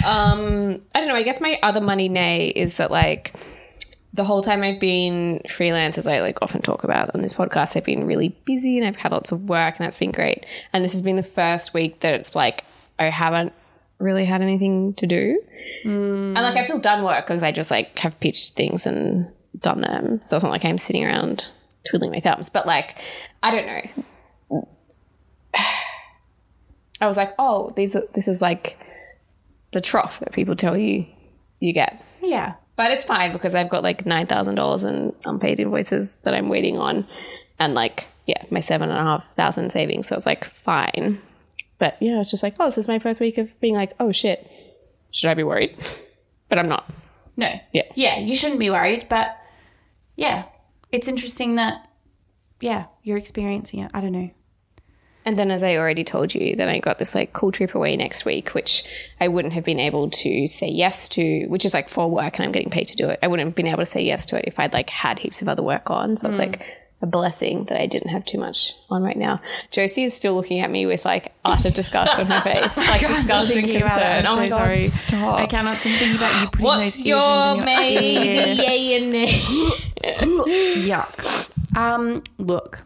um, I don't know. I guess my other money nay is that like the whole time I've been freelance, as I like often talk about on this podcast, I've been really busy and I've had lots of work, and that's been great. And this has been the first week that it's like I haven't really had anything to do, mm. and like I've still done work because I just like have pitched things and done them. So it's not like I'm sitting around twiddling my thumbs. But like I don't know. I was like, oh, these are, this is like the trough that people tell you you get. Yeah. But it's fine because I've got like nine thousand dollars in unpaid invoices that I'm waiting on, and like yeah, my seven and a half thousand savings. So it's like fine. But yeah, it's just like oh, this is my first week of being like oh shit, should I be worried? But I'm not. No. Yeah. Yeah, you shouldn't be worried, but yeah. It's interesting that yeah, you're experiencing it. I don't know. And then, as I already told you, then I got this like cool trip away next week, which I wouldn't have been able to say yes to, which is like for work and I'm getting paid to do it. I wouldn't have been able to say yes to it if I'd like had heaps of other work on. So it's like a blessing that I didn't have too much on right now. Josie is still looking at me with like utter disgust on her face, like disgust and concern. it. I'm oh my god, sorry. stop! I cannot stop thinking about you putting What's those your earphones in main your ear. yay and nay? Yuck. Um, look.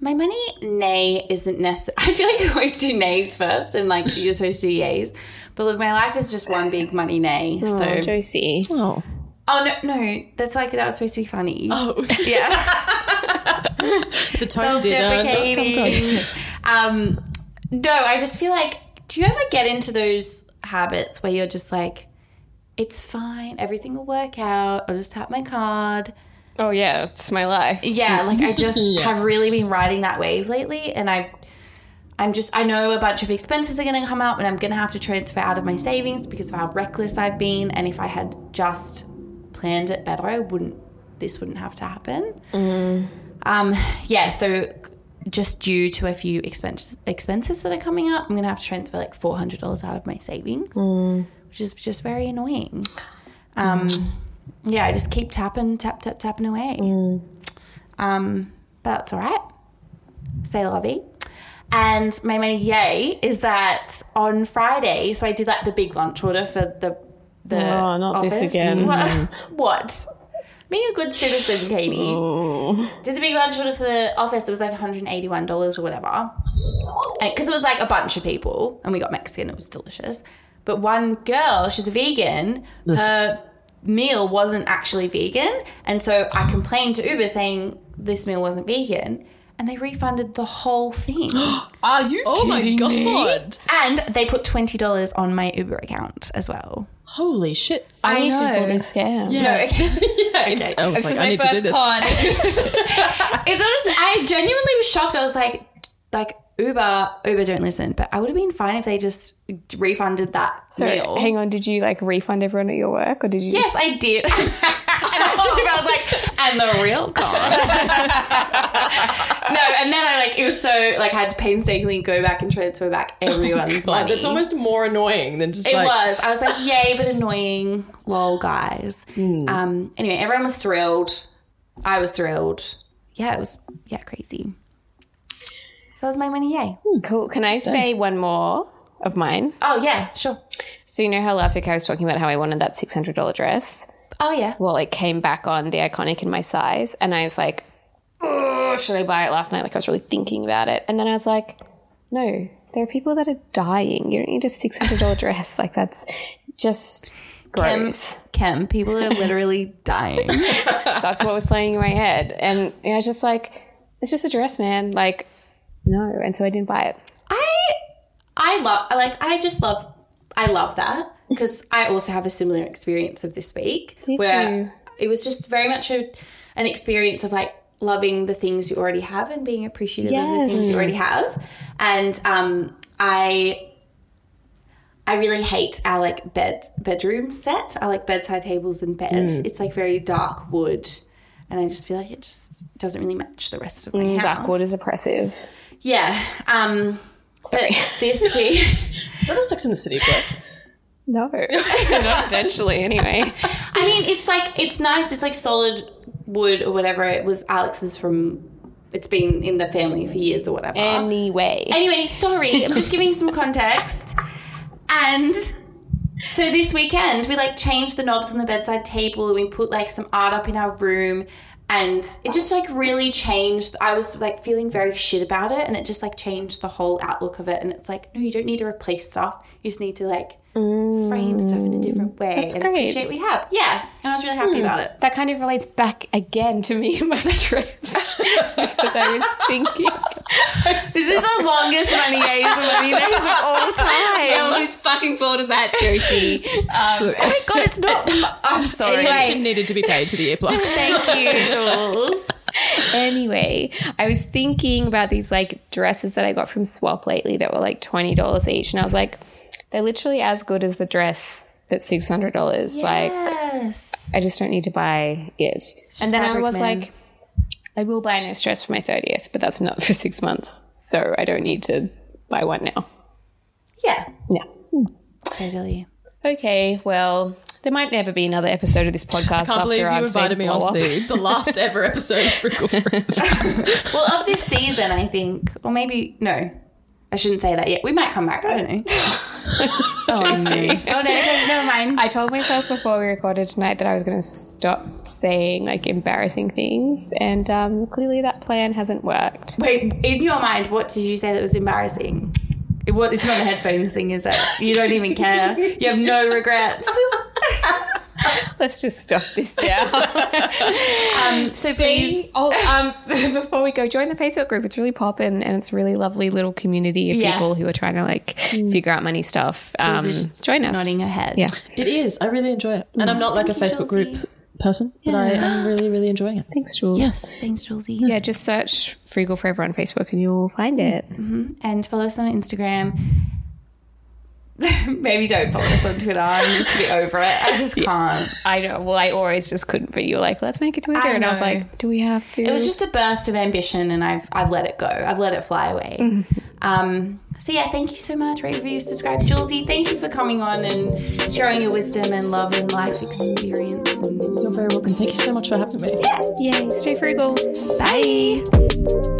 My money nay isn't necessary. I feel like I always do nays first and like you're supposed to do yays. But look, my life is just one big money nay. So Oh, Josie. Oh. Oh no, no, that's like that was supposed to be funny. Oh. Yeah. The tone did uh, not come self-deprecating. um, no, I just feel like, do you ever get into those habits where you're just like, it's fine, everything will work out. I'll just tap my card. Oh yeah, it's my life. Yeah, like I just Yeah. have really been riding that wave lately, and I. I'm just, I know a bunch of expenses are going to come up and I'm going to have to transfer out of my savings because of how reckless I've been. And if I had just planned it better, I wouldn't, this wouldn't have to happen. Um, yeah, so just due to a few expenses expenses that are coming up, I'm gonna have to transfer like four hundred dollars out of my savings, which is just very annoying. Um, yeah, I just keep tapping, tap, tap, tapping away. Um, but that's all right. Say lovey. And my money yay is that on Friday, so I did like the big lunch order for the the Oh, not this office. again. What? what? Being a good citizen, Katie. Did the big lunch order for the office. It was like $181 or whatever. Because it was like a bunch of people and we got Mexican. It was delicious. But one girl, she's a vegan, her meal wasn't actually vegan. And so I complained to Uber saying this meal wasn't vegan. And they refunded the whole thing. Are you Oh my god. and they put $20 on my Uber account as well. Holy shit. I, I need know. to call this scam. Yeah. No, okay. yeah, okay. I was This like, I my need to do this. It's honest. I genuinely was shocked. I was like, like Uber, Uber don't listen. But I would have been fine if they just refunded that So meal. hang on, did you like refund everyone at your work, or did you? Yes, just... I did. and actually, I was like, and the real con. no, and then I like it was so like I had to painstakingly go back and transfer back everyone's Like, money. that's almost more annoying than just It like was. I was like, yay, but annoying. Lol, guys. Um. Anyway, everyone was thrilled. I was thrilled. Yeah, it was yeah crazy. So that was my money. Yay. Hmm. Cool. Can I say one more of mine? Oh yeah, sure. So you know how last week I was talking about how I wanted that six hundred dollar dress. Oh yeah. Well, it came back on the Iconic in my size, and I was like, oh, should I buy it last night? Like I was really thinking about it, and then I was like, no, there are people that are dying. You don't need a six hundred dollar dress. Like that's just gross. Kim, people are literally dying. That's what was playing in my head, and I was just like, it's just a dress, man. Like no, and so I didn't buy it. I I love like I just love I love that because I also have a similar experience of this week Did where you? it was just very much a, an experience of like loving the things you already have and being appreciative of the things you already have. And um, I I really hate our like bed bedroom set. I like bedside tables and bed. Mm. It's like very dark wood, and I just feel like it just doesn't really match the rest of my house. Blackwood is oppressive. Yeah. Um, Sorry. this week, Is that a Sex in the City quote? No, not potentially. Anyway, I mean, it's like it's nice. It's like solid wood or whatever. It was Alex's from. It's been in the family for years or whatever. anyway, Anyway, sorry, I'm just giving some context. And so this weekend, we like changed the knobs on the bedside table. We put like some art up in our room. And it just like really changed. I was like feeling very shit about it. And it just like changed the whole outlook of it. And it's like, no, you don't need to replace stuff. You just need to like frame stuff in a different way That's and great. appreciate we have. Yeah. And I was really happy about it. that kind of relates back again to me and my trips because I was thinking. This is the longest money days and money days of all time. Yeah, whose fucking fault is that, Josie? Um, Look, Oh my god, it's not. I'm sorry. attention needed to be paid to the earplugs. Thank you, Jules. anyway, I was thinking about these like dresses that I got from Swap lately that were like twenty dollars each, and I was like, they're literally as good as the dress that's six hundred dollars. Like, I just don't need to buy it. And then I was man. like, I will buy a nice dress for my thirtieth, but that's not for six months, so I don't need to buy one now. Yeah. Yeah. Hmm. Totally. Okay, well, there might never be another episode of this podcast Can't after believe our you invited me today's blow onto up. the, the last ever episode of Frickle Friend. Well, of this season, I think, or maybe no, I shouldn't say that yet. We might come back. I don't know. Oh, no. Oh no, okay, never mind. I told myself before we recorded tonight that I was going to stop saying like embarrassing things, and um, clearly that plan hasn't worked. Wait, in your mind, what did you say that was embarrassing? It was, it's not a headphones thing, is it? You don't even care. You have no regrets. Let's just stop this now. Um, so please, oh, um, before we go, join the Facebook group. It's really poppin', and it's a really lovely little community of Yeah. people who are trying to like figure out money stuff. Um, join us. nodding her head. Yeah. It is. I really enjoy it. And I'm not like a Thank you, Facebook Chelsea. group person, but I am really, really enjoying it. Thanks, Jules. Yes, Thanks, Julesy. Yeah, just search Frugal Forever on Facebook and you'll find it. and follow us on Instagram. Maybe don't follow us on Twitter. I'm just a bit over it. I just can't. I know. Well, I always just couldn't, but you were like, let's make a Twitter. I and I was know. like, do we have to? It was just a burst of ambition, and I've I've let it go. I've let it fly away. Um, so yeah, thank you so much. Rate, review, subscribe, Julesy. Thank you for coming on and sharing your wisdom and love and life experience. You're very welcome. Thank you so much for having me. Yay, stay frugal. bye.